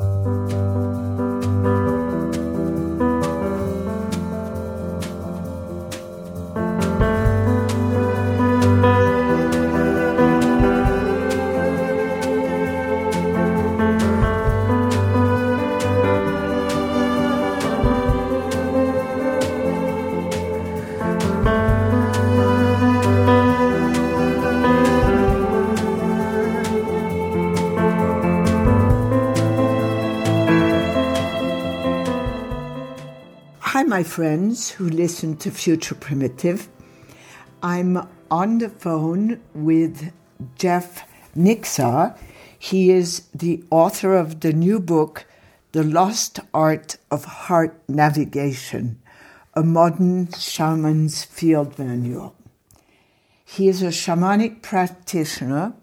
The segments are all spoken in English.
you my friends who listen to Future Primitive. I'm on the phone with Jeff Nixar. He is the author of the new book, The Lost Art of Heart Navigation, a modern shaman's field manual. He is a shamanic practitioner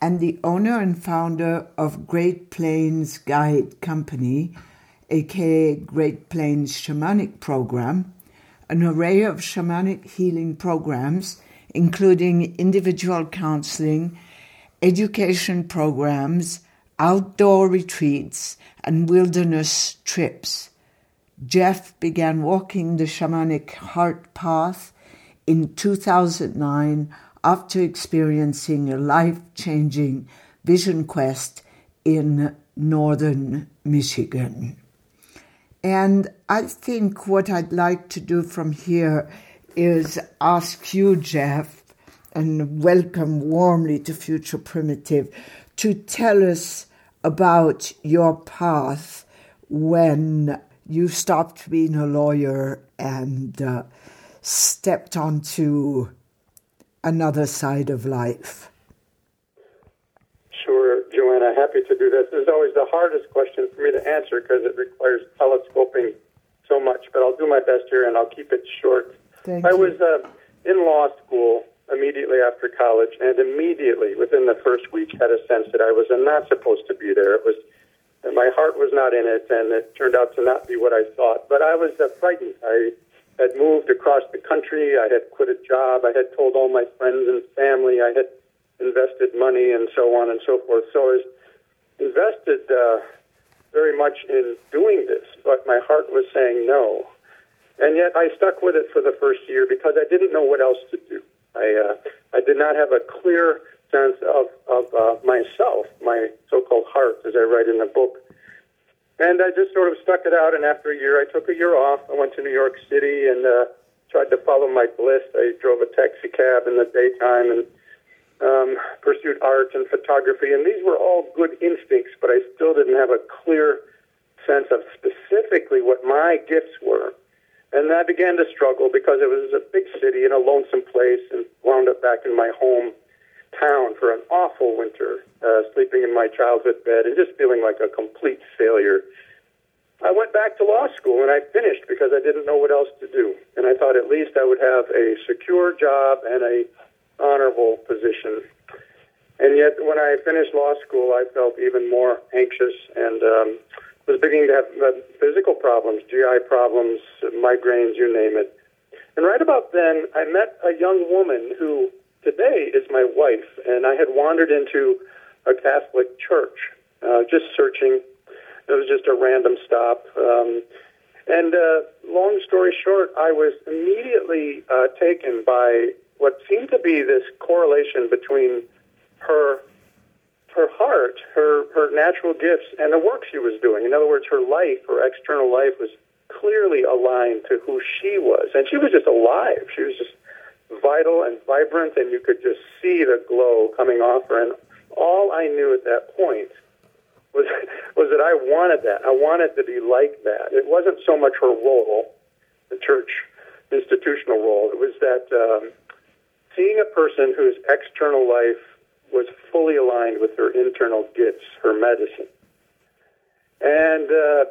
and the owner and founder of Great Plains Guide Company aka Great Plains Shamanic Program, an array of shamanic healing programs, including individual counseling, education programs, outdoor retreats, and wilderness trips. Jeff began walking the shamanic heart path in 2009 after experiencing a life changing vision quest in northern Michigan. And I think what I'd like to do from here is ask you, Jeff, and welcome warmly to Future Primitive, to tell us about your path when you stopped being a lawyer and uh, stepped onto another side of life. Joanna. Happy to do this. This is always the hardest question for me to answer because it requires telescoping so much, but I'll do my best here and I'll keep it short. Thank I you. was uh, in law school immediately after college, and immediately within the first week had a sense that I was not supposed to be there. It was my heart was not in it, and it turned out to not be what I thought. But I was uh, frightened. I had moved across the country. I had quit a job. I had told all my friends and family. I had invested money and so on and so forth. So I was invested uh, very much in doing this, but my heart was saying no. And yet I stuck with it for the first year because I didn't know what else to do. I, uh, I did not have a clear sense of, of uh, myself, my so-called heart, as I write in the book. And I just sort of stuck it out. And after a year, I took a year off. I went to New York City and uh, tried to follow my bliss. I drove a taxi cab in the daytime and um, pursued art and photography, and these were all good instincts, but I still didn't have a clear sense of specifically what my gifts were. And I began to struggle because it was a big city in a lonesome place and wound up back in my home town for an awful winter, uh, sleeping in my childhood bed and just feeling like a complete failure. I went back to law school and I finished because I didn't know what else to do. And I thought at least I would have a secure job and a honorable position. And yet, when I finished law school, I felt even more anxious and um, was beginning to have uh, physical problems, GI problems, migraines, you name it. And right about then, I met a young woman who today is my wife, and I had wandered into a Catholic church, uh, just searching. It was just a random stop. Um, and uh, long story short, I was immediately uh, taken by what seemed to be this correlation between her her heart, her her natural gifts, and the work she was doing. In other words, her life, her external life, was clearly aligned to who she was, and she was just alive. She was just vital and vibrant, and you could just see the glow coming off her. And all I knew at that point was was that I wanted that. I wanted to be like that. It wasn't so much her role, the church institutional role. It was that um, seeing a person whose external life was fully aligned with her internal gifts, her medicine. And uh,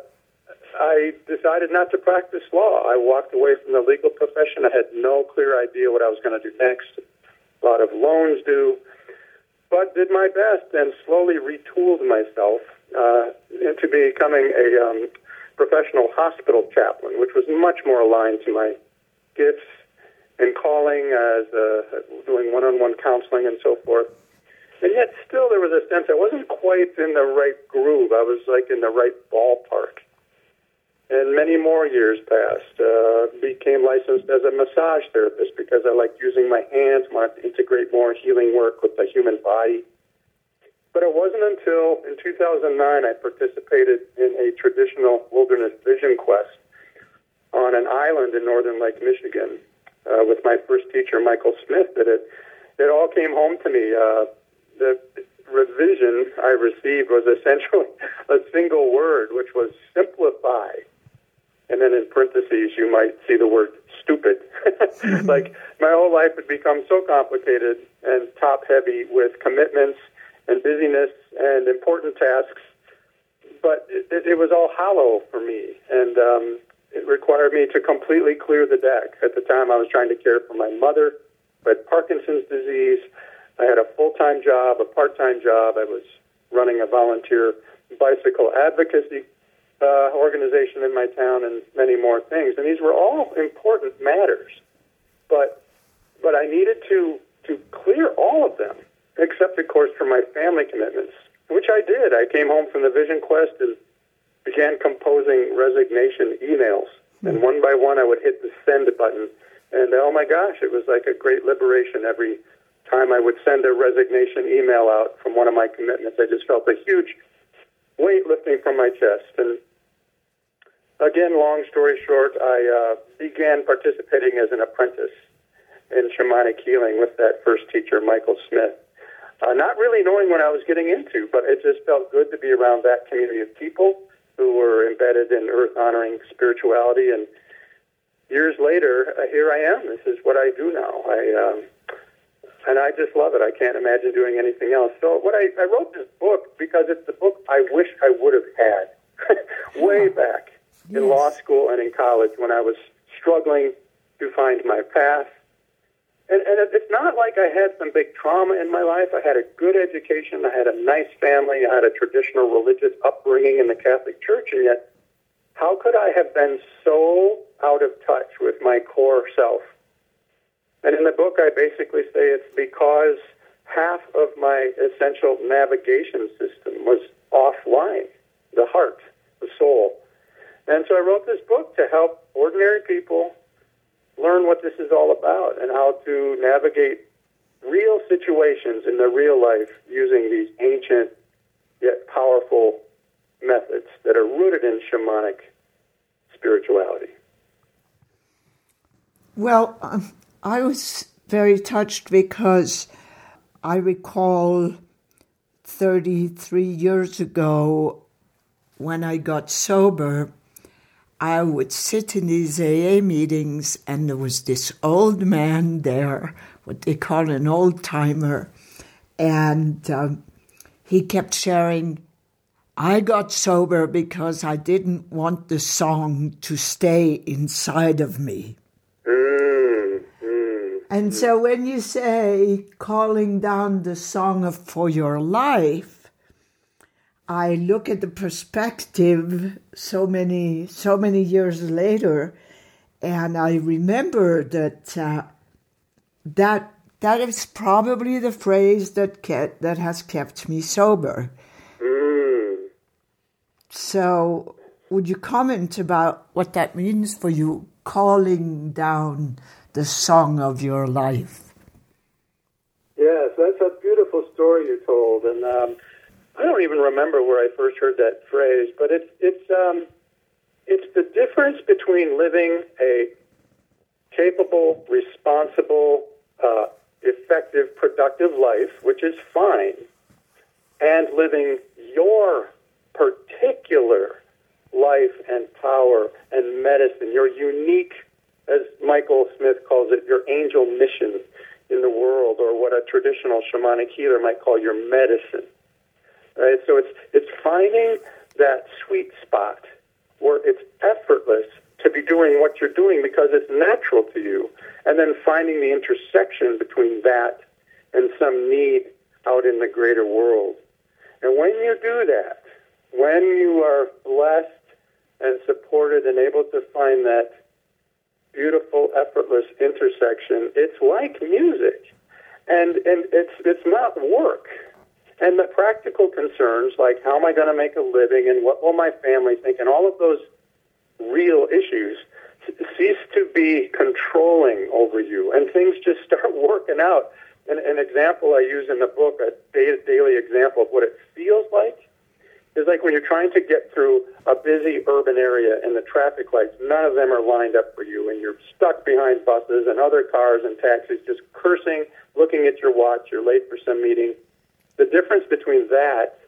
I decided not to practice law. I walked away from the legal profession. I had no clear idea what I was going to do next. A lot of loans due, but did my best and slowly retooled myself uh, into becoming a um, professional hospital chaplain, which was much more aligned to my gifts and calling as uh, doing one-on-one counseling and so forth. And yet, still, there was a sense I wasn't quite in the right groove. I was like in the right ballpark. And many more years passed. Uh, became licensed as a massage therapist because I liked using my hands, wanted to integrate more healing work with the human body. But it wasn't until in 2009 I participated in a traditional wilderness vision quest on an island in northern Lake Michigan uh, with my first teacher, Michael Smith, that it, it all came home to me. Uh, the revision I received was essentially a single word, which was simplify. And then in parentheses, you might see the word stupid. like my whole life had become so complicated and top heavy with commitments and busyness and important tasks, but it, it, it was all hollow for me. And um, it required me to completely clear the deck. At the time, I was trying to care for my mother who had Parkinson's disease. I had a full time job, a part time job. I was running a volunteer bicycle advocacy uh, organization in my town and many more things. And these were all important matters. But but I needed to to clear all of them, except of course for my family commitments, which I did. I came home from the Vision Quest and began composing resignation emails. And one by one, I would hit the send button. And oh my gosh, it was like a great liberation every time I would send a resignation email out from one of my commitments. I just felt a huge weight lifting from my chest. And again, long story short, I uh, began participating as an apprentice in shamanic healing with that first teacher, Michael Smith. Uh, not really knowing what I was getting into, but it just felt good to be around that community of people who were embedded in earth honoring spirituality. And years later, uh, here I am. This is what I do now. I um, and I just love it. I can't imagine doing anything else. So what I, I wrote this book because it's the book I wish I would have had way back in law school and in college when I was struggling to find my path and, and it's not like I had some big trauma in my life. I had a good education. I had a nice family. I had a traditional religious upbringing in the Catholic Church. And yet, how could I have been so out of touch with my core self? And in the book, I basically say it's because half of my essential navigation system was offline the heart, the soul. And so I wrote this book to help ordinary people learn what this is all about and how to navigate real situations in their real life using these ancient yet powerful methods that are rooted in shamanic spirituality. Well, um, I was very touched because I recall 33 years ago when I got sober I would sit in these AA meetings, and there was this old man there, what they call an old timer, and um, he kept sharing. I got sober because I didn't want the song to stay inside of me. And so when you say calling down the song of for your life, I look at the perspective so many so many years later, and I remember that uh, that that is probably the phrase that kept, that has kept me sober. Mm. So, would you comment about what that means for you, calling down the song of your life? Yes, that's a beautiful story you told, and. Um, I don't even remember where I first heard that phrase, but it's it's um, it's the difference between living a capable, responsible, uh, effective, productive life, which is fine, and living your particular life and power and medicine, your unique, as Michael Smith calls it, your angel mission in the world, or what a traditional shamanic healer might call your medicine. Right? So it's it's finding that sweet spot where it's effortless to be doing what you're doing because it's natural to you, and then finding the intersection between that and some need out in the greater world. And when you do that, when you are blessed and supported and able to find that beautiful, effortless intersection, it's like music. And and it's it's not work. And the practical concerns, like how am I going to make a living and what will my family think, and all of those real issues, cease to be controlling over you, and things just start working out. And an example I use in the book, a daily example of what it feels like, is like when you're trying to get through a busy urban area and the traffic lights, none of them are lined up for you, and you're stuck behind buses and other cars and taxis just cursing, looking at your watch, you're late for some meeting. The difference between that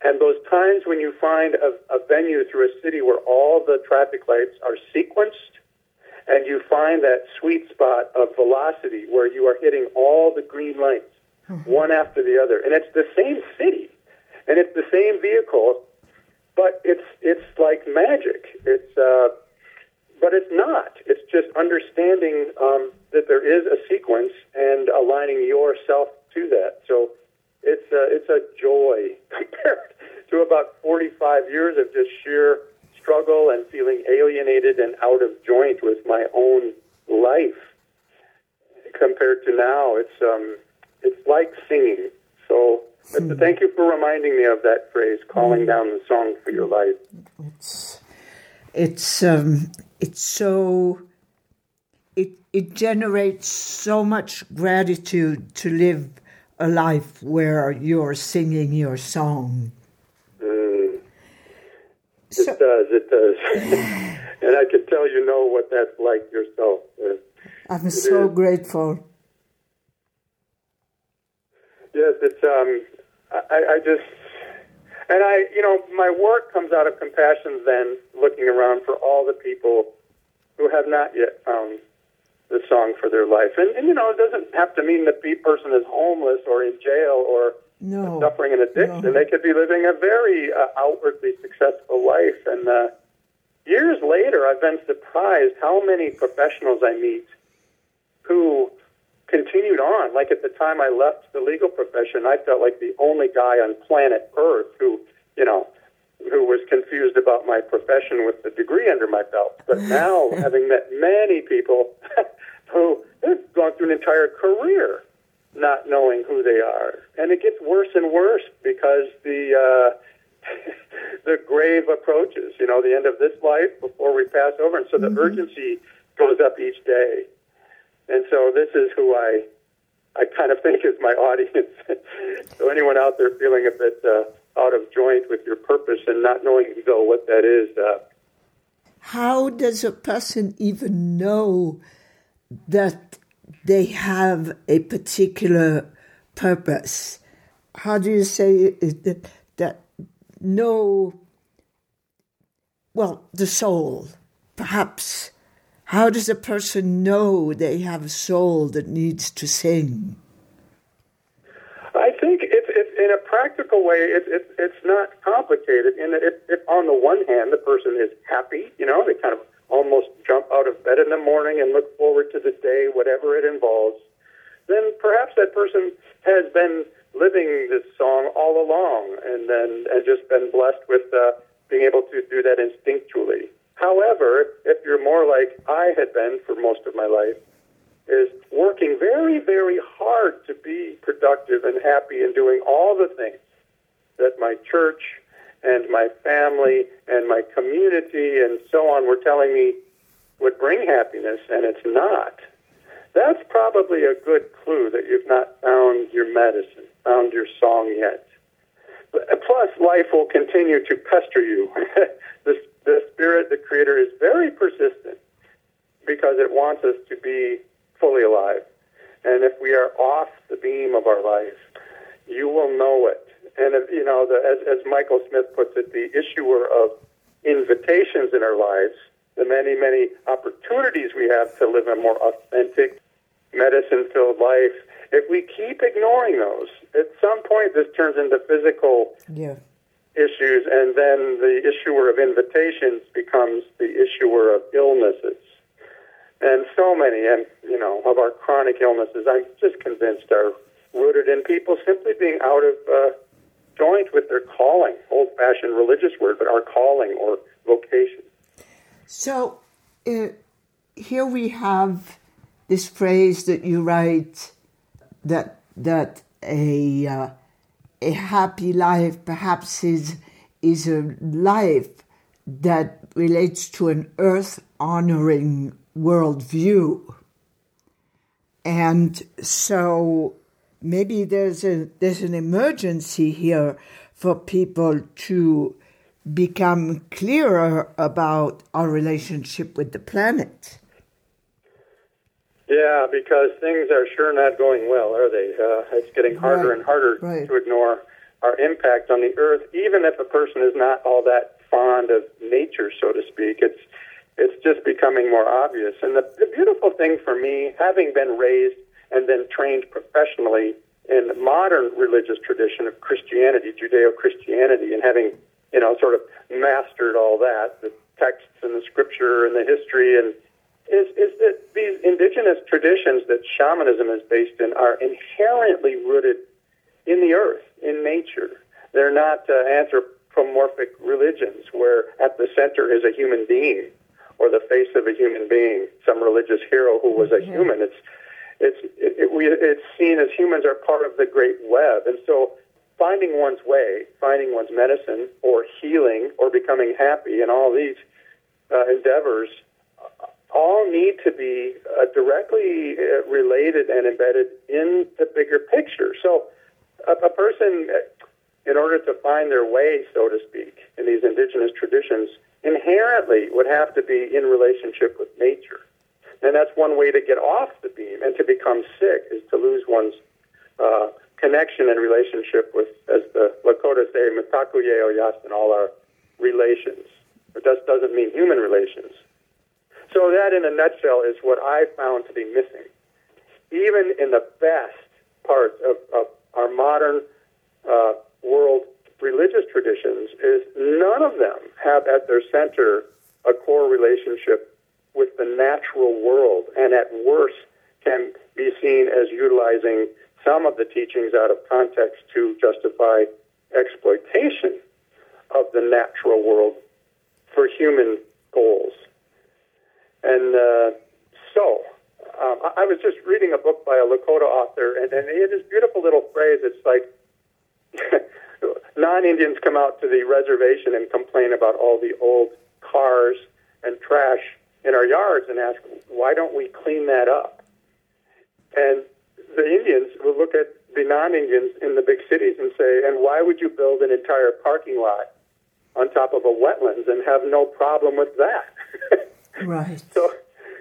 and those times when you find a, a venue through a city where all the traffic lights are sequenced and you find that sweet spot of velocity where you are hitting all the green lights mm-hmm. one after the other. And it's the same city and it's the same vehicle, but it's it's like magic. It's uh, but it's not. It's just understanding um, that there is a sequence and aligning yourself to that. So it's a, it's a joy compared to about 45 years of just sheer struggle and feeling alienated and out of joint with my own life. Compared to now, it's um, it's like singing. So hmm. thank you for reminding me of that phrase, calling hmm. down the song for your life. It's it's um, it's so it it generates so much gratitude to live a life where you're singing your song. Mm. So, it does, it does. and I can tell you know what that's like yourself. I'm it so is. grateful. Yes, it's, um, I, I just, and I, you know, my work comes out of compassion then, looking around for all the people who have not yet found the song for their life. And, and you know, it doesn't have to mean that the person is homeless or in jail or no, suffering an addiction. No. They could be living a very uh, outwardly successful life. And uh, years later, I've been surprised how many professionals I meet who continued on. Like at the time I left the legal profession, I felt like the only guy on planet Earth who, you know, who was confused about my profession with the degree under my belt. But now, having met many people who they've gone through an entire career not knowing who they are, and it gets worse and worse because the uh, the grave approaches. You know, the end of this life before we pass over, and so the mm-hmm. urgency goes up each day. And so this is who I I kind of think is my audience. so anyone out there feeling a bit uh, out of joint with your purpose and not knowing though what that is. Uh, How does a person even know that they have a particular purpose? How do you say that, that no, well, the soul, perhaps. How does a person know they have a soul that needs to sing? I think it's, it's in a practical way. It's it, it's not complicated. In that, if, if on the one hand the person is happy, you know, they kind of almost jump out of bed in the morning and look forward to the day, whatever it involves, then perhaps that person has been living this song all along, and then and just been blessed with uh, being able to do that instinctually. However, if you're more like I had been for most of my life, is working very, very hard to be productive and happy and doing all the things that my church and my family and my community and so on were telling me would bring happiness, and it's not. That's probably a good clue that you've not found your medicine, found your song yet. Plus, life will continue to pester you. the, the Spirit, the Creator, is very persistent because it wants us to be fully alive. And if we are off the beam of our life, you will know it. And if, you know, the, as, as Michael Smith puts it, the issuer of invitations in our lives, the many, many opportunities we have to live a more authentic, medicine-filled life. If we keep ignoring those, at some point this turns into physical yeah. issues, and then the issuer of invitations becomes the issuer of illnesses and so many, and you know, of our chronic illnesses, I'm just convinced are rooted in people simply being out of uh, joint with their calling, old-fashioned religious word, but our calling or vocation. So uh, here we have this phrase that you write that that a uh, a happy life perhaps is is a life that relates to an earth honoring worldview. And so maybe there's a there's an emergency here for people to become clearer about our relationship with the planet. Yeah, because things are sure not going well, are they? Uh, it's getting harder right, and harder right. to ignore our impact on the earth, even if a person is not all that fond of nature, so to speak. It's it's just becoming more obvious. And the, the beautiful thing for me, having been raised and then trained professionally in the modern religious tradition of Christianity, Judeo-Christianity, and having you know sort of mastered all that, the texts and the scripture and the history and is, is that these indigenous traditions that shamanism is based in are inherently rooted in the earth, in nature. They're not uh, anthropomorphic religions where at the center is a human being or the face of a human being, some religious hero who was a mm-hmm. human. It's it's it, it, we, it's seen as humans are part of the great web, and so finding one's way, finding one's medicine, or healing, or becoming happy, and all these uh, endeavors all need to be uh, directly uh, related and embedded in the bigger picture. So, a, a person, uh, in order to find their way, so to speak, in these indigenous traditions, inherently would have to be in relationship with nature. And that's one way to get off the beam and to become sick is to lose one's uh, connection and relationship with, as the Lakota say, mitakuye oyasin, all our relations. It just doesn't mean human relations. So that, in a nutshell, is what I found to be missing. Even in the best parts of, of our modern uh, world religious traditions, is none of them have at their center a core relationship with the natural world, and at worst can be seen as utilizing some of the teachings out of context to justify exploitation of the natural world for human goals. And uh, so, um, I, was just reading a book by a Lakota author, and, and he had this beautiful little phrase. It's like non-Indians come out to the reservation and complain about all the old cars and trash in our yards and ask, why don't we clean that up? And the Indians will look at the non-Indians in the big cities and say, and why would you build an entire parking lot on top of a wetlands and have no problem with that? Right. So,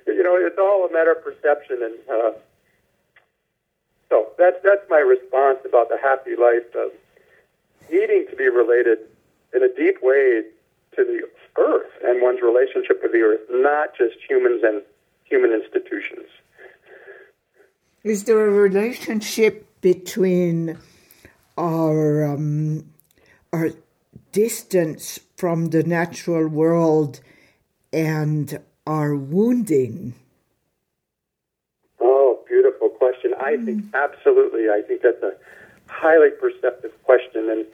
you know, it's all a matter of perception, and uh, so that's that's my response about the happy life of needing to be related in a deep way to the earth and one's relationship with the earth, not just humans and human institutions. Is there a relationship between our um, our distance from the natural world and our wounding? Oh, beautiful question. I mm. think absolutely. I think that's a highly perceptive question. And,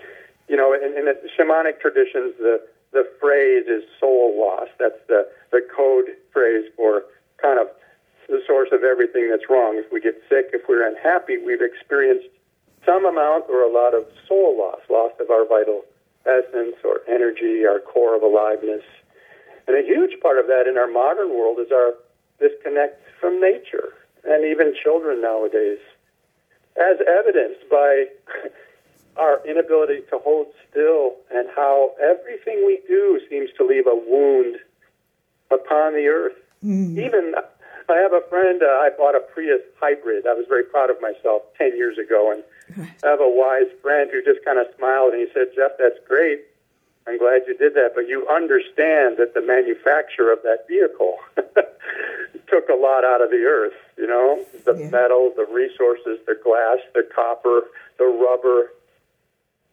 you know, in, in the shamanic traditions, the, the phrase is soul loss. That's the, the code phrase for kind of the source of everything that's wrong. If we get sick, if we're unhappy, we've experienced some amount or a lot of soul loss, loss of our vital essence or energy, our core of aliveness. And a huge part of that in our modern world is our disconnect from nature and even children nowadays, as evidenced by our inability to hold still and how everything we do seems to leave a wound upon the earth. Mm. Even I have a friend, uh, I bought a Prius hybrid. I was very proud of myself 10 years ago. And I have a wise friend who just kind of smiled and he said, Jeff, that's great. I'm glad you did that, but you understand that the manufacture of that vehicle took a lot out of the earth, you know, the yeah. metal, the resources, the glass, the copper, the rubber.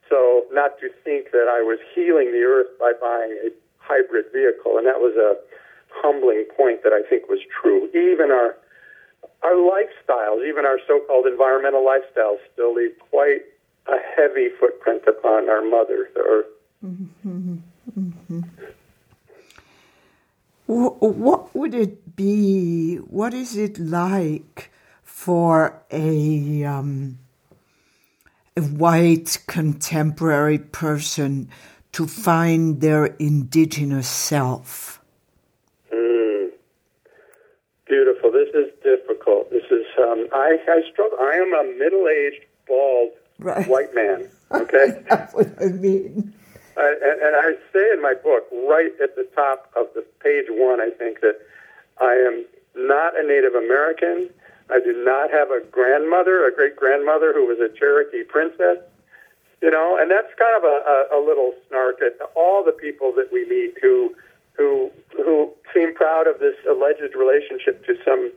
So, not to think that I was healing the earth by buying a hybrid vehicle, and that was a humbling point that I think was true. Even our our lifestyles, even our so-called environmental lifestyles, still leave quite a heavy footprint upon our mother, the earth. Mm-hmm. Mm-hmm. What would it be? What is it like for a um, a white contemporary person to find their indigenous self? Mm. Beautiful. This is difficult. This is um, I, I struggle. I am a middle-aged, bald right. white man. Okay, that's what I mean. Uh, and, and I say in my book, right at the top of the page one, I think that I am not a Native American. I do not have a grandmother, a great grandmother who was a Cherokee princess. You know, and that's kind of a, a, a little snark at all the people that we meet who who who seem proud of this alleged relationship to some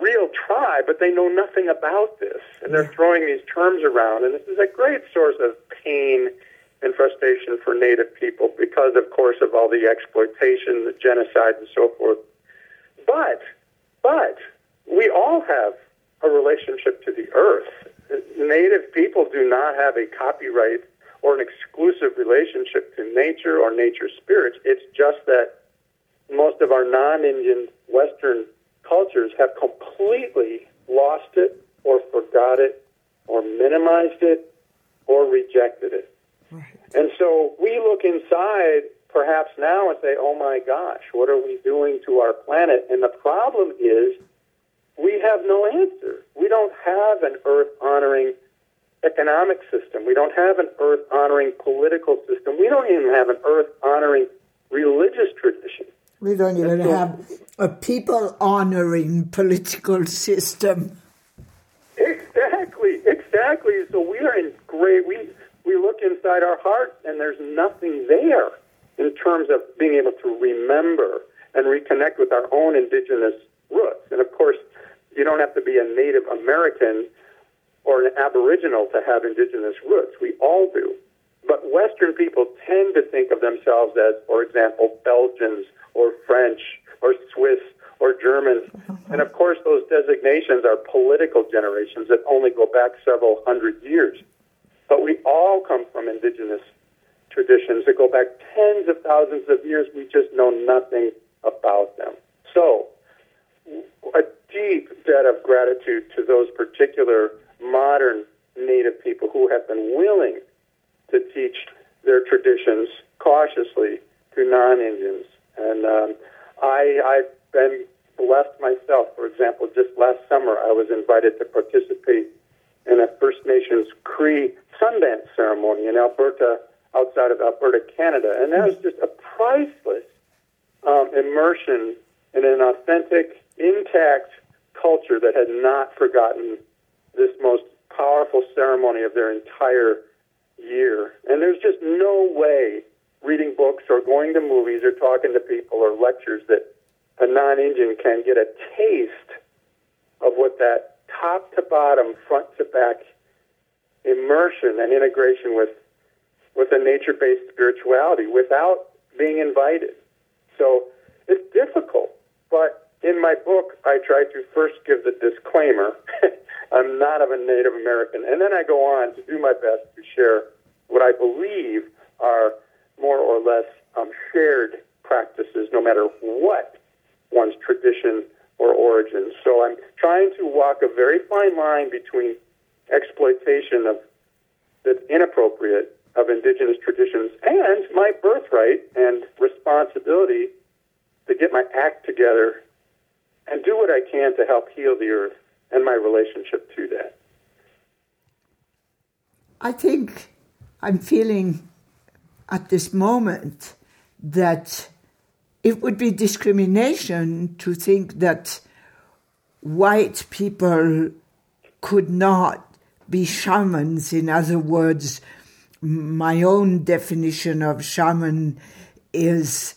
real tribe, but they know nothing about this, and they're throwing these terms around, and this is a great source of pain and frustration for Native people because, of course, of all the exploitation, the genocide, and so forth. But, but we all have a relationship to the earth. Native people do not have a copyright or an exclusive relationship to nature or nature spirits. It's just that most of our non-Indian Western cultures have completely lost it or forgot it or minimized it or rejected it. Right. And so we look inside perhaps now and say, oh my gosh, what are we doing to our planet? And the problem is we have no answer. We don't have an earth honoring economic system. We don't have an earth honoring political system. We don't even have an earth honoring religious tradition. We don't even so, have a people honoring political system. Exactly, exactly. So we are in great. We we look inside our hearts, and there's nothing there in terms of being able to remember and reconnect with our own indigenous roots. And of course, you don't have to be a Native American or an Aboriginal to have indigenous roots. We all do. But Western people tend to think of themselves as, for example, Belgians or French or Swiss or Germans. Mm-hmm. And of course, those designations are political generations that only go back several hundred years. But we all come from indigenous traditions that go back tens of thousands of years. We just know nothing about them. So, deep debt of gratitude to those particular modern Native people who have been willing to teach their traditions cautiously to non-Indians. And um, I, I've been blessed myself. For example, just last summer, I was invited to participate in a First Nations Cree Sundance ceremony in Alberta, outside of Alberta, Canada. And that was just a priceless um, immersion in an authentic, intact culture that had not forgotten this most powerful ceremony of their entire year. And there's just no way reading books or going to movies or talking to people or lectures that a non Indian can get a taste of what that top to bottom, front to back immersion and integration with with a nature based spirituality without being invited. So it's difficult, but in my book, I try to first give the disclaimer I'm not of a Native American, and then I go on to do my best to share what I believe are more or less um, shared practices, no matter what one's tradition or origin. So I'm trying to walk a very fine line between exploitation of the inappropriate of indigenous traditions and my birthright and responsibility to get my act together and do what I can to help heal the earth and my relationship to that. I think I'm feeling at this moment that it would be discrimination to think that white people could not be shamans. In other words, my own definition of shaman is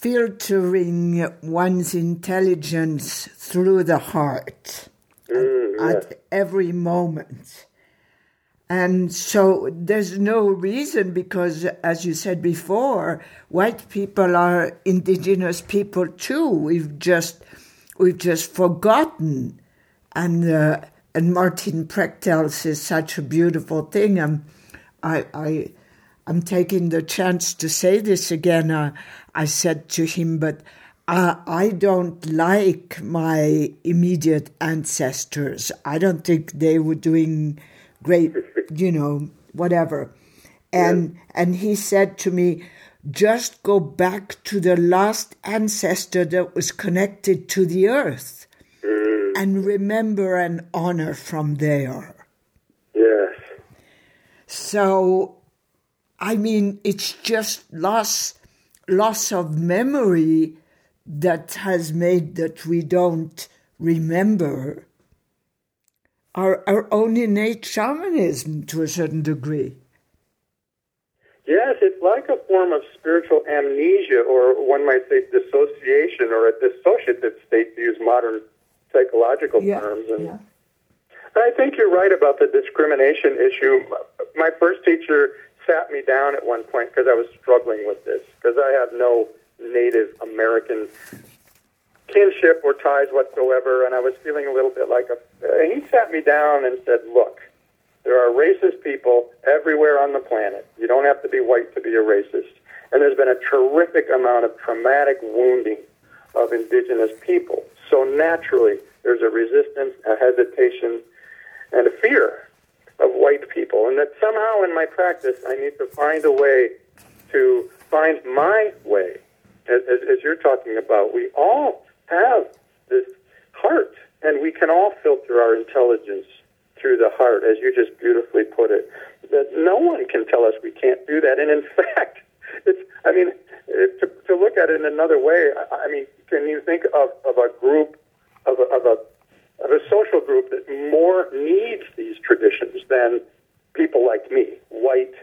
filtering one's intelligence through the heart mm, at every moment. And so there's no reason because, as you said before, white people are indigenous people too. We've just we've just forgotten, and uh, and Martin Prechtel says such a beautiful thing. I'm I I I'm taking the chance to say this again. Uh, I said to him, but uh, I don't like my immediate ancestors. I don't think they were doing great, you know, whatever. And yeah. and he said to me, just go back to the last ancestor that was connected to the earth mm. and remember and honor from there. Yes. So I mean it's just loss loss of memory that has made that we don't remember our, our own innate shamanism to a certain degree. Yes, it's like a form of spiritual amnesia, or one might say dissociation, or a dissociative state to use modern psychological yeah, terms. And, yeah. and I think you're right about the discrimination issue. My first teacher sat me down at one point because I was struggling with this, because I have no Native American kinship or ties whatsoever, and I was feeling a little bit like a. Uh, he sat me down and said, "Look, there are racist people everywhere on the planet. You don't have to be white to be a racist, and there's been a terrific amount of traumatic wounding of indigenous people. So naturally, there's a resistance, a hesitation, and a fear of white people, and that somehow in my practice, I need to find a way to find my way." As, as, you're talking about, we all have this heart, and we can all filter our intelligence through the heart, as you just beautifully put it. That no one can tell us we can't do that, and in fact, it's. I mean, to, to look at it in another way, I, I mean, can you think of, of a group of a, of a of a social group that more needs these traditions than people like me, white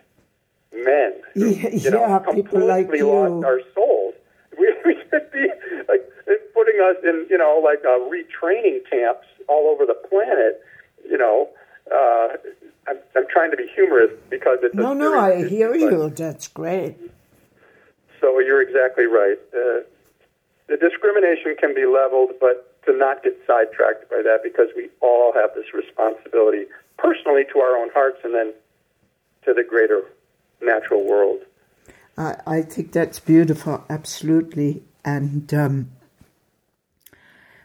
men, who, yeah, you know, yeah, completely like lost our souls. We, we should be like putting us in, you know, like uh, retraining camps all over the planet. You know, uh, I'm, I'm trying to be humorous because it's no, no. I hear you. That's great. So you're exactly right. Uh, the discrimination can be leveled, but to not get sidetracked by that because we all have this responsibility personally to our own hearts and then to the greater natural world. I, I think that's beautiful, absolutely. And um,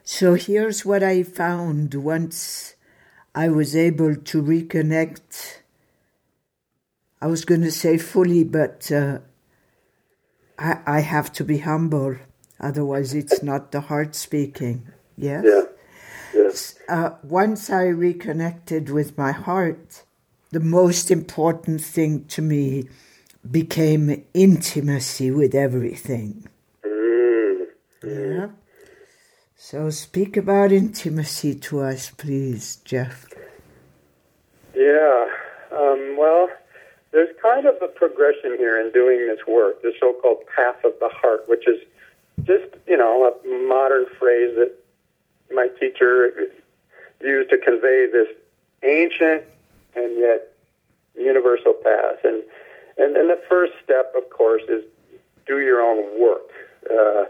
so here's what I found once I was able to reconnect. I was going to say fully, but uh, I, I have to be humble. Otherwise, it's not the heart speaking. Yes? Yeah. Yes. Uh, once I reconnected with my heart, the most important thing to me became intimacy with everything. Mm. Yeah. So speak about intimacy to us, please, Jeff. Yeah. Um, well, there's kind of a progression here in doing this work, the so-called path of the heart, which is just, you know, a modern phrase that my teacher used to convey this ancient and yet universal path. And and, and the first step, of course, is do your own work. Uh,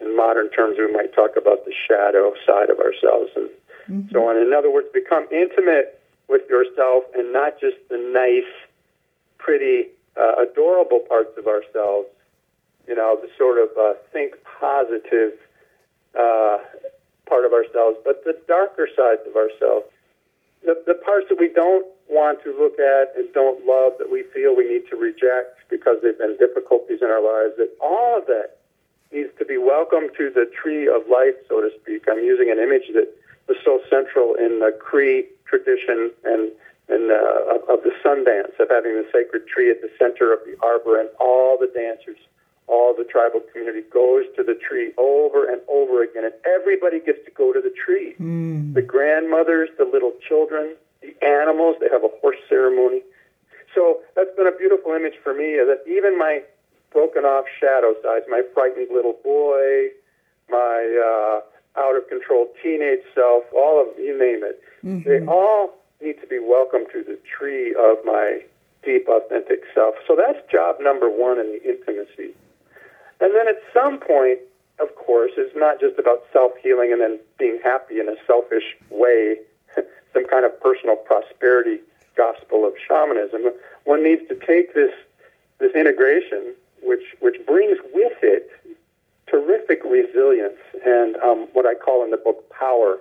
in modern terms, we might talk about the shadow side of ourselves and mm-hmm. so on. In other words, become intimate with yourself and not just the nice, pretty, uh, adorable parts of ourselves. You know, the sort of uh, think positive uh, part of ourselves, but the darker sides of ourselves the, the parts that we don't want to look at and don't love that we feel we need to reject because they've been difficulties in our lives, that all of that needs to be welcomed to the tree of life, so to speak. I'm using an image that was so central in the Cree tradition and, and uh, of, of the sun dance, of having the sacred tree at the center of the arbor and all the dancers all the tribal community goes to the tree over and over again, and everybody gets to go to the tree. Mm. The grandmothers, the little children, the animals, they have a horse ceremony. So that's been a beautiful image for me that even my broken off shadow sides, my frightened little boy, my uh, out of control teenage self, all of you name it, mm-hmm. they all need to be welcomed to the tree of my deep, authentic self. So that's job number one in the intimacy. And then at some point, of course, it's not just about self healing and then being happy in a selfish way, some kind of personal prosperity gospel of shamanism. One needs to take this this integration, which which brings with it terrific resilience and um, what I call in the book power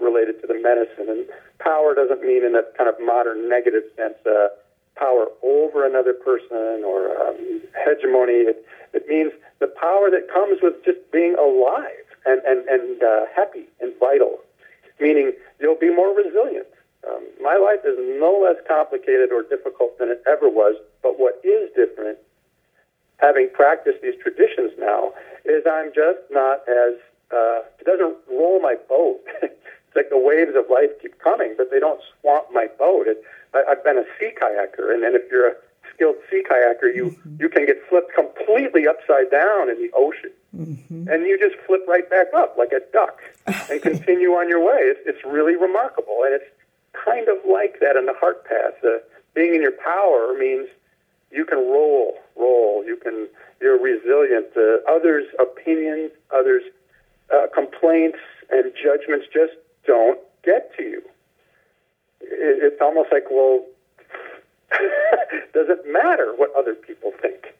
related to the medicine. And power doesn't mean in a kind of modern negative sense. Uh, power over another person or um, hegemony. It, it means the power that comes with just being alive and, and, and uh, happy and vital, meaning you'll be more resilient. Um, my life is no less complicated or difficult than it ever was, but what is different, having practiced these traditions now, is I'm just not as, uh, it doesn't roll my boat. it's like the waves of life keep coming, but they don't swamp my boat. It, I, I've been a sea kayaker, and then if you're a skilled sea kayaker, you mm-hmm. you can get flipped completely upside down in the ocean, mm-hmm. and you just flip right back up like a duck and continue on your way. It's, it's really remarkable, and it's kind of like that in the heart path. Uh, being in your power means you can roll, roll. You can you're resilient. Uh, others' opinions, others' uh, complaints and judgments just don't get to you. It, it's almost like well does it matter what other people think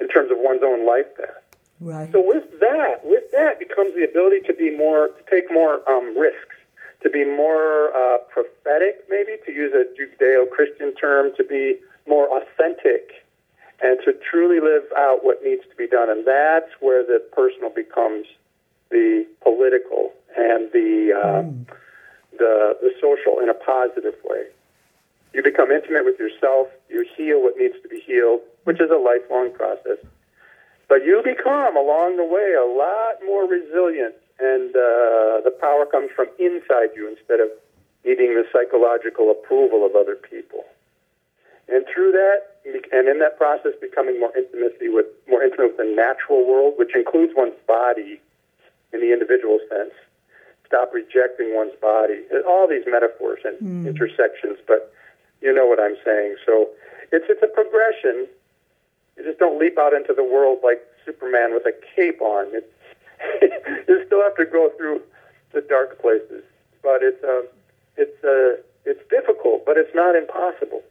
in terms of one's own life path. Right. So with that, with that becomes the ability to be more, to take more um, risks, to be more uh, prophetic, maybe to use a Judeo-Christian term, to be more authentic, and to truly live out what needs to be done. And that's where the personal becomes the political and the uh, mm. The the social in a positive way. You become intimate with yourself. You heal what needs to be healed, which is a lifelong process. But you become, along the way, a lot more resilient, and uh, the power comes from inside you instead of needing the psychological approval of other people. And through that, and in that process, becoming more intimacy with more intimate with the natural world, which includes one's body in the individual sense. Stop rejecting one's body. All these metaphors and mm. intersections, but you know what I'm saying. So it's it's a progression. You just don't leap out into the world like Superman with a cape on. It's, you still have to go through the dark places, but it's uh, it's uh, it's difficult, but it's not impossible.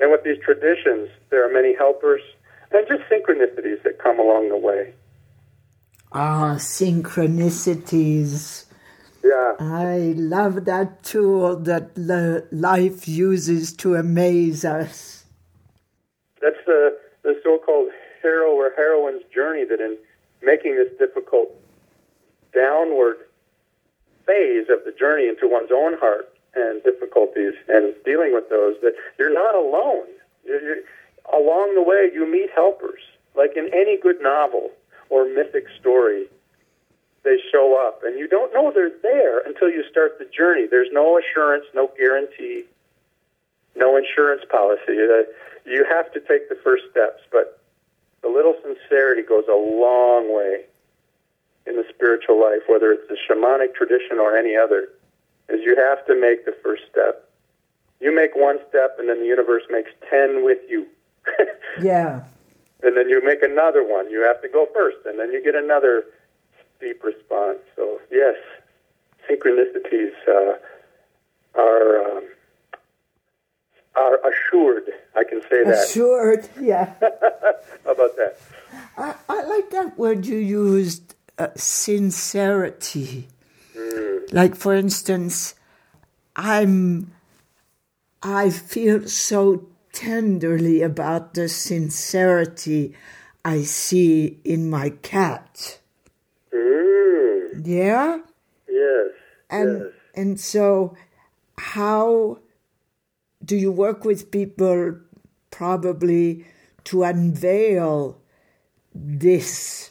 And with these traditions, there are many helpers and just synchronicities that come along the way. Ah, synchronicities. Yeah. I love that tool that life uses to amaze us. That's the, the so called hero or heroine's journey that in making this difficult downward phase of the journey into one's own heart and difficulties and dealing with those, that you're not alone. You're, you're, along the way, you meet helpers. Like in any good novel or mythic story, they show up, and you don't know they're there until you start the journey. There's no assurance, no guarantee, no insurance policy. Uh, you have to take the first steps, but a little sincerity goes a long way in the spiritual life, whether it's the shamanic tradition or any other, is you have to make the first step. You make one step, and then the universe makes ten with you. yeah. And then you make another one. You have to go first, and then you get another deep response. So yes, synchronicities uh, are um, are assured. I can say that. Assured, yeah. How about that? I, I like that word you used, uh, sincerity. Mm. Like for instance, I'm. I feel so tenderly about the sincerity I see in my cat. Yeah? Yes. And yes. and so how do you work with people probably to unveil this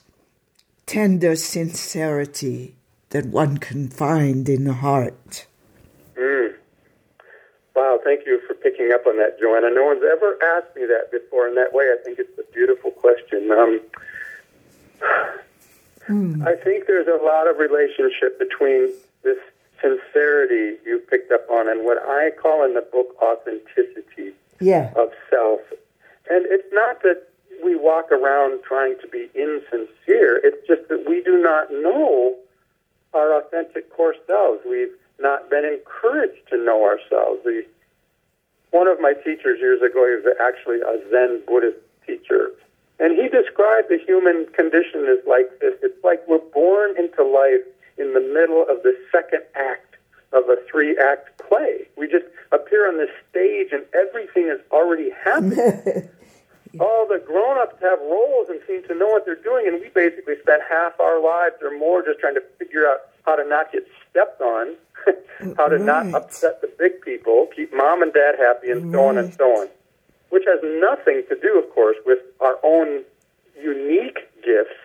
tender sincerity that one can find in the heart? Mm. Wow, thank you for picking up on that, Joanna. No one's ever asked me that before in that way. I think it's a beautiful question. Um, Hmm. I think there's a lot of relationship between this sincerity you picked up on and what I call in the book authenticity yeah. of self. And it's not that we walk around trying to be insincere, it's just that we do not know our authentic core selves. We've not been encouraged to know ourselves. We, one of my teachers years ago, he was actually a Zen Buddhist teacher, and he described the human condition as like this. It's like we're born into life in the middle of the second act of a three act play. We just appear on the stage and everything has already happened. All the grown ups have roles and seem to know what they're doing, and we basically spend half our lives or more just trying to figure out how to not get stepped on, how to Right. not upset the big people, keep mom and dad happy, and so on and so on. Which has nothing to do, of course, with our own unique gifts,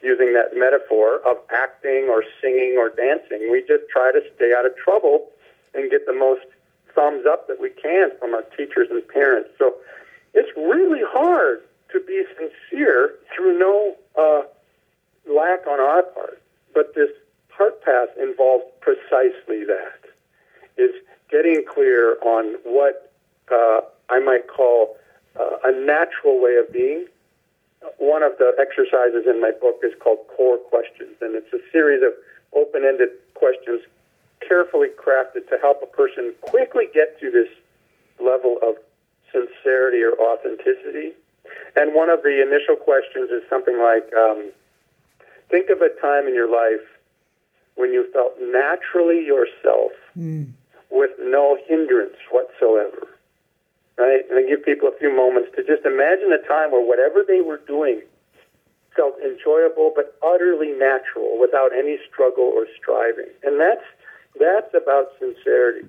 using that metaphor of acting or singing or dancing. We just try to stay out of trouble and get the most thumbs up that we can from our teachers and parents. So it's really hard to be sincere through no uh, lack on our part. But this heart path involves precisely that is getting clear on what uh, I might call uh, a natural way of being. One of the exercises in my book is called Core Questions, and it's a series of open ended questions carefully crafted to help a person quickly get to this level of sincerity or authenticity. And one of the initial questions is something like um, Think of a time in your life when you felt naturally yourself with no hindrance whatsoever. Right? And I give people a few moments to just imagine a time where whatever they were doing felt enjoyable but utterly natural without any struggle or striving. And that's that's about sincerity.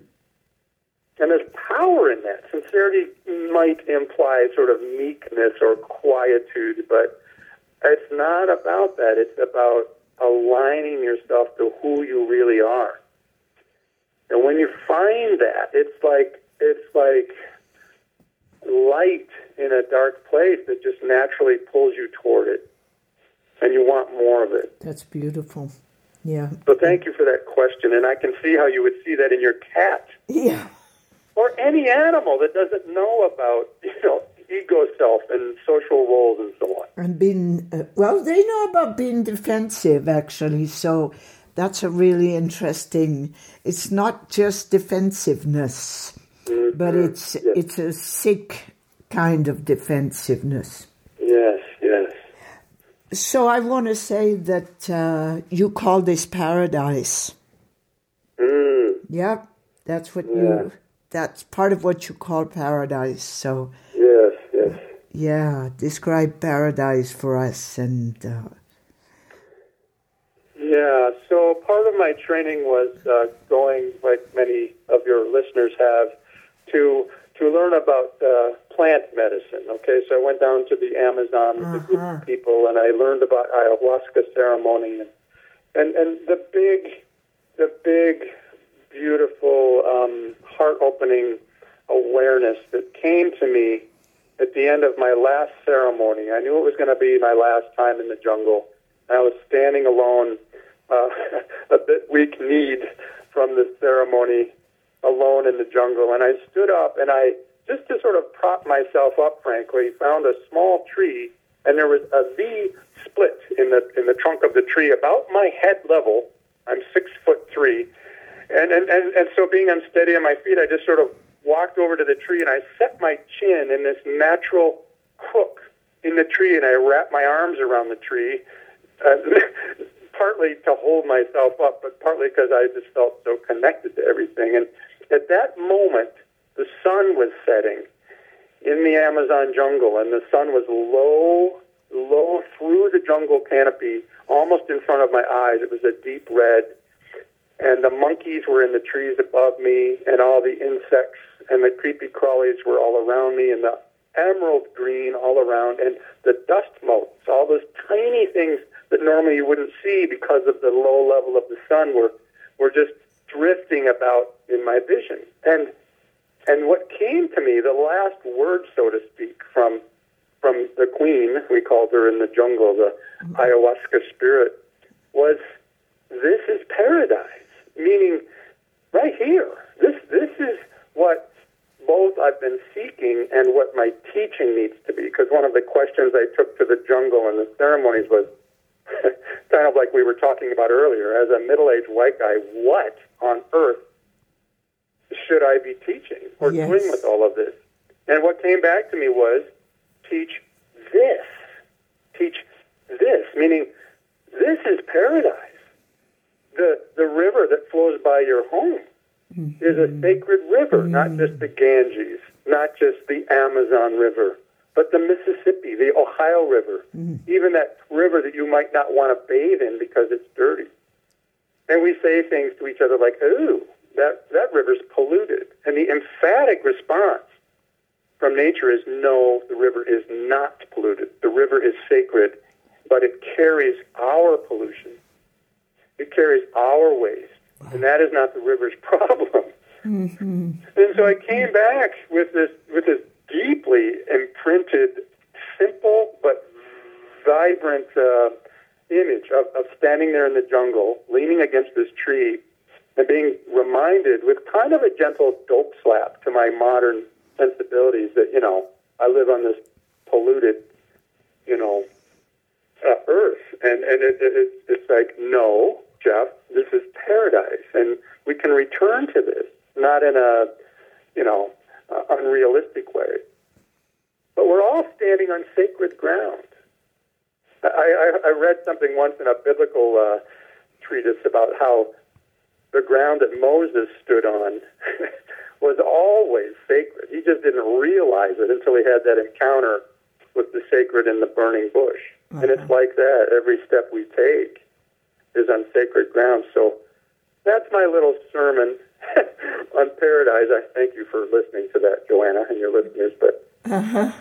And there's power in that. Sincerity might imply sort of meekness or quietude, but it's not about that. It's about aligning yourself to who you really are. And when you find that, it's like it's like light in a dark place that just naturally pulls you toward it. And you want more of it. That's beautiful. Yeah. So thank you for that question. And I can see how you would see that in your cat Yeah. or any animal that doesn't know about, you know, ego self and social roles and so on. And being, uh, well, they know about being defensive, actually. So that's a really interesting, it's not just defensiveness, but it's, Yes. it's a sick kind of defensiveness. Yes, yes. So I want to say that uh, you call this paradise. Mm, Yeah, that's what Yeah. you. That's part of what you call paradise. So yes, yes. yeah, describe paradise for us and. Uh, Yeah, so part of my training was uh, going, like many of your listeners have, to to learn about uh, plant medicine. Okay, so I went down to the Amazon with a group Uh-huh. of people, and I learned about ayahuasca ceremony and and, and the big, the big, beautiful, um, heart opening awareness that came to me at the end of my last ceremony. I knew it was going to be my last time in the jungle. I was standing alone, uh, a bit weak kneed from the ceremony, alone in the jungle. And I stood up and I, just to sort of prop myself up, frankly, found a small tree and there was a V split in the in the trunk of the tree about my head level. I'm six foot three, and and, and and so being unsteady on my feet, I just sort of walked over to the tree and I set my chin in this natural crook in the tree, and I wrapped my arms around the tree, uh, partly to hold myself up, but partly because I just felt so connected to everything. And at that moment, the sun was setting in the Amazon jungle, and the sun was low, low through the jungle canopy, almost in front of my eyes. It was a deep red, and the monkeys were in the trees above me, and all the insects and the creepy crawlies were all around me, and the emerald green all around, and the dust motes, all those tiny things that normally you wouldn't see because of the low level of the sun were were just drifting about in my vision. And and what came to me, the last word, so to speak, from from the queen, we called her in the jungle, the mm-hmm. ayahuasca spirit, was this is paradise. Meaning, right here. This this is what both I've been seeking and what my teaching needs to be. Because one of the questions I took to the jungle and the ceremonies was kind of like we were talking about earlier. As a middle-aged white guy, what on earth should I be teaching or Yes. doing with all of this? And what came back to me was teach this. Teach this, meaning this is paradise. The the river that flows by your home mm-hmm. is a sacred river, not mm. just the Ganges, not just the Amazon River, but the Mississippi, the Ohio River, mm. even that river that you might not want to bathe in because it's dirty. And we say things to each other like, ooh, that, that river's polluted. And the emphatic response from nature is no, the river is not polluted. The river is sacred, but it carries our pollution. It carries our waste. And that is not the river's problem. Mm-hmm. And so I came back with this with this deeply imprinted, simple but vibrant uh, image of, of standing there in the jungle, leaning against this tree, and being reminded with kind of a gentle dope slap to my modern sensibilities that you know I live on this polluted, you know, uh, earth, and and it, it, it's like no, Jeff, this is paradise, and we can return to this, not in a, you know, uh, unrealistic way, but we're all standing on sacred ground. I, I, I read something once in a biblical uh, treatise about how the ground that Moses stood on was always sacred. He just didn't realize it until he had that encounter with the sacred in the burning bush. Uh-huh. And it's like that. Every step we take is on sacred ground. So that's my little sermon on paradise. I thank you for listening to that, Joanna, and your listeners. But uh-huh.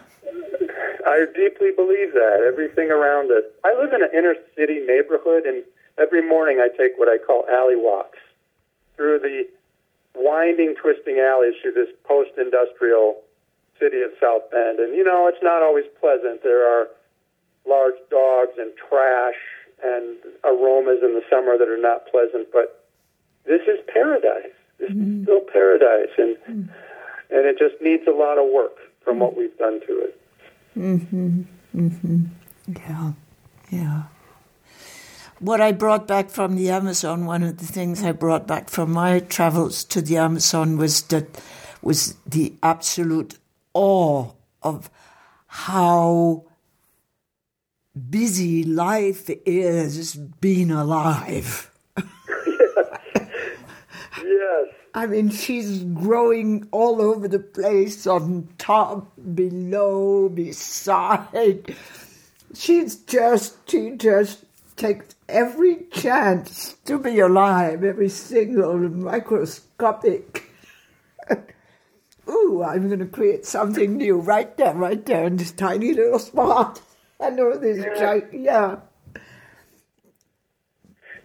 I deeply believe that. Everything around us. I live in an inner city neighborhood, and every morning I take what I call alley walks through the winding, twisting alleys through this post industrial city of South Bend. And, you know, it's not always pleasant. There are large dogs and trash and aromas in the summer that are not pleasant, but this is paradise. This mm-hmm. is still paradise. And, mm-hmm. and it just needs a lot of work from what we've done to it. Mm-hmm. Mm-hmm. Yeah. Yeah. What I brought back from the Amazon, one of the things I brought back from my travels to the Amazon was that was the absolute awe of how busy life is being alive. yes. I mean, she's growing all over the place, on top, below, beside. She's just, she just takes every chance to be alive, every single microscopic. Ooh, I'm going to create something new right there, right there in this tiny little spot. I know this, yeah. yeah.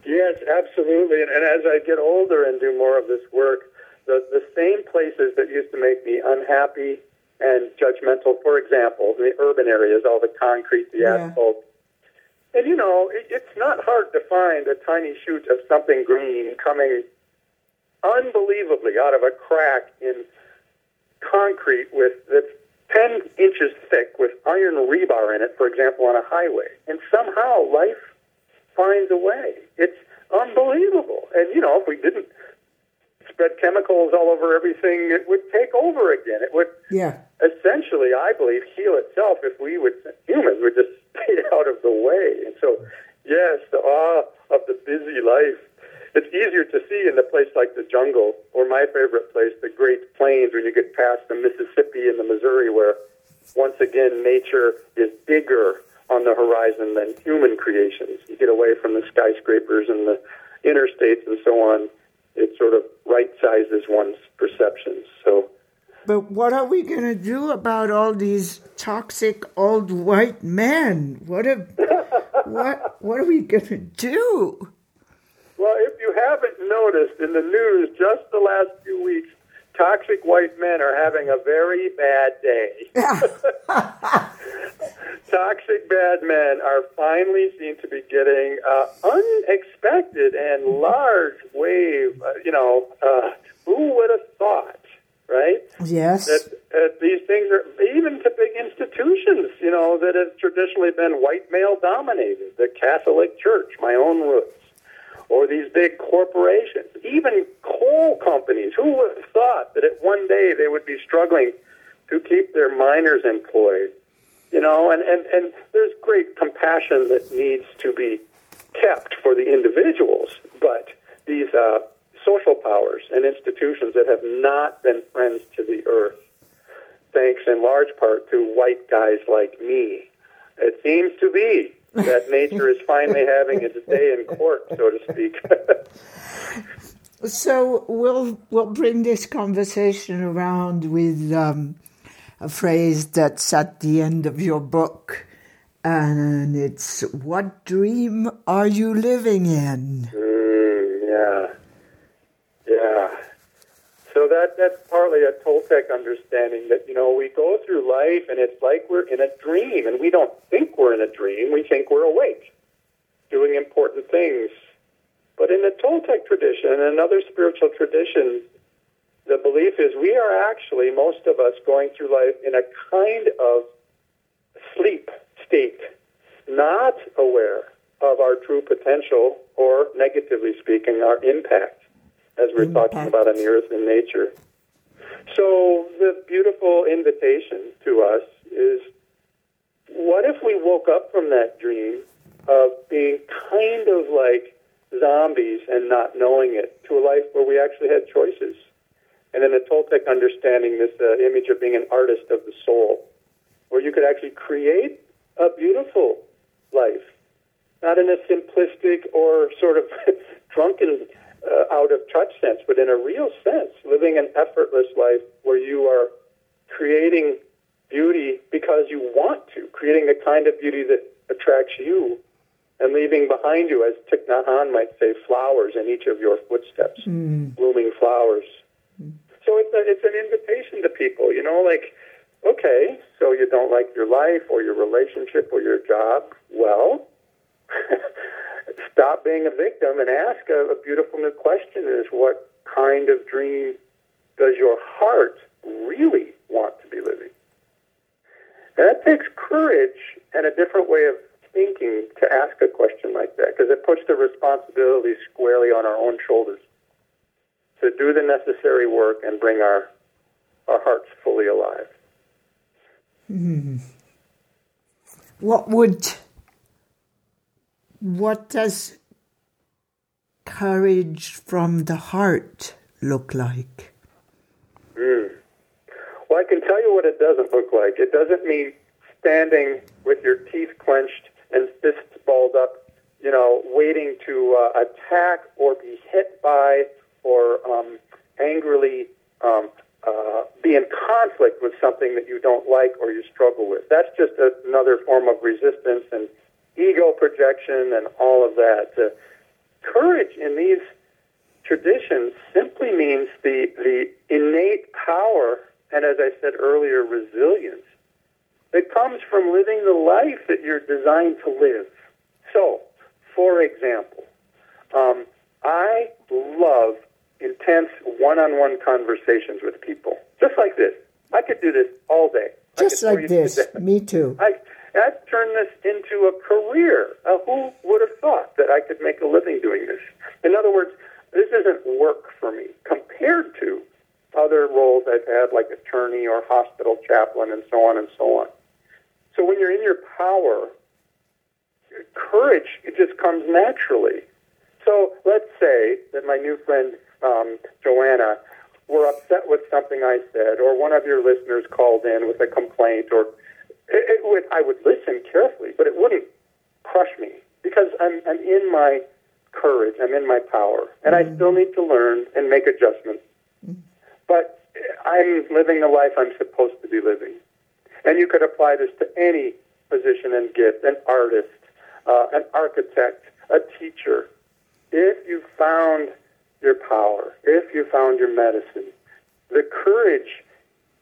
Yes, absolutely. And, and as I get older and do more of this work, the, the same places that used to make me unhappy and judgmental, for example, in the urban areas, all the concrete, the yeah. asphalt. And you know, it, it's not hard to find a tiny shoot of something green coming unbelievably out of a crack in concrete with that's 10 inches thick with iron rebar in it, for example, on a highway. And somehow life finds a way. It's unbelievable. And, you know, if we didn't spread chemicals all over everything, it would take over again. It would yeah. essentially, I believe, heal itself if we would, humans would just stay out of the way. And so, yes, the awe of the busy life it's easier to see in a place like the jungle, or my favorite place, the Great Plains, when you get past the Mississippi and the Missouri, where once again nature is bigger on the horizon than human creations. You get away from the skyscrapers and the interstates and so on. It sort of right sizes one's perceptions. So. But what are we going to do about all these toxic old white men? What are, what what are we going to do? Well, if you haven't noticed in the news just the last few weeks, toxic white men are having a very bad day. toxic bad men are finally seen to be getting uh, unexpected and large wave. Uh, you know, uh, who would have thought, right? Yes. That, that these things are even to big institutions. You know that have traditionally been white male dominated. The Catholic Church, my own roots or these big corporations, even coal companies. Who would have thought that at one day they would be struggling to keep their miners employed? You know, and, and, and there's great compassion that needs to be kept for the individuals, but these uh, social powers and institutions that have not been friends to the earth, thanks in large part to white guys like me. It seems to be that nature is finally having its day in court, so to speak. so we'll we'll bring this conversation around with um, a phrase that's at the end of your book, and it's "What dream are you living in?" Mm, yeah, yeah. So that that's partly a Toltec understanding that you know we go through life and it's like we're in a dream, and we don't think we're in a dream. We think we're awake, doing important things. But in the Toltec tradition and other spiritual traditions, the belief is we are actually most of us going through life in a kind of sleep state, not aware of our true potential or, negatively speaking, our impact as we're talking about on the earth and nature. So the beautiful invitation to us is what if we woke up from that dream of being kind of like zombies and not knowing it to a life where we actually had choices? And in the Toltec understanding, this uh, image of being an artist of the soul, where you could actually create a beautiful life, not in a simplistic or sort of drunken uh, out of touch sense, but in a real sense, living an effortless life where you are creating beauty because you want to, creating the kind of beauty that attracts you, and leaving behind you, as Thich Nhat Hanh might say, flowers in each of your footsteps, mm. blooming flowers. Mm. So it's, a, it's an invitation to people, you know, like, okay, so you don't like your life or your relationship or your job. Well, stop being a victim and ask a, a beautiful new question is what kind of dream does your heart really want to be living? And that takes courage and a different way of thinking to ask a question like that because it puts the responsibility squarely on our own shoulders to do the necessary work and bring our, our hearts fully alive. Mm-hmm. What would what does courage from the heart look like? Mm. Well, I can tell you what it doesn't look like. It doesn't mean standing with your teeth clenched and fists balled up, you know, waiting to uh, attack or be hit by or um, angrily um, uh, be in conflict with something that you don't like or you struggle with. That's just a, another form of resistance and ego projection and all of that. Uh, courage in these traditions simply means the, the innate power and, as I said earlier, resilience that comes from living the life that you're designed to live. So, for example, um, I love intense one-on-one conversations with people, just like this. I could do this all day. Just like this. Me too. I, I've this into a career. Uh, who would have thought that I could make a living doing this? In other words, this isn't work for me compared to other roles I've had, like attorney or hospital chaplain, and so on and so on. So when you're in your power, courage it just comes naturally. So let's say that my new friend um, Joanna were upset with something I said, or one of your listeners called in with a complaint, or it, it would, I would listen carefully, but it wouldn't crush me because I'm, I'm in my courage, I'm in my power, and mm-hmm. I still need to learn and make adjustments. Mm-hmm. But I'm living the life I'm supposed to be living. And you could apply this to any position and gift an artist, uh, an architect, a teacher. If you found your power, if you found your medicine, the courage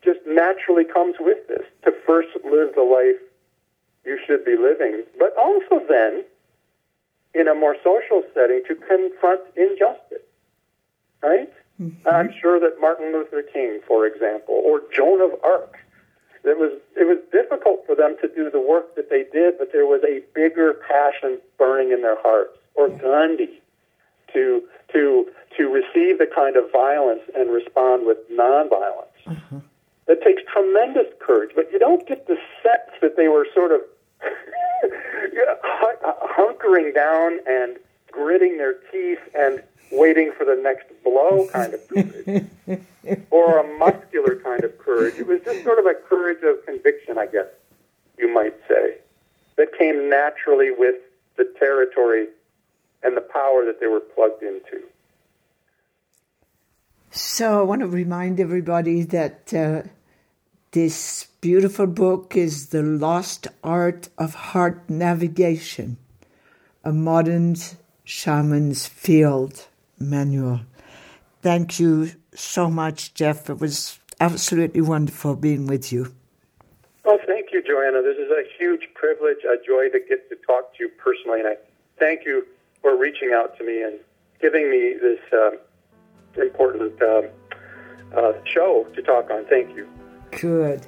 just naturally comes with this to first live the life you should be living, but also then, in a more social setting, to confront injustice. Right? Mm-hmm. I'm sure that Martin Luther King, for example, or Joan of Arc, it was it was difficult for them to do the work that they did, but there was a bigger passion burning in their hearts. Or Gandhi, to to to receive the kind of violence and respond with nonviolence. Mm-hmm. It takes tremendous courage, but you don't get the sense that they were sort of hunkering down and gritting their teeth and waiting for the next blow kind of courage, or a muscular kind of courage. It was just sort of a courage of conviction, I guess you might say, that came naturally with the territory and the power that they were plugged into. So I want to remind everybody that uh, this beautiful book is The Lost Art of Heart Navigation, a modern shaman's field manual. Thank you so much, Jeff. It was absolutely wonderful being with you. Well, thank you, Joanna. This is a huge privilege, a joy to get to talk to you personally, and I thank you for reaching out to me and giving me this uh, important uh, uh, show to talk on. Thank you. Good.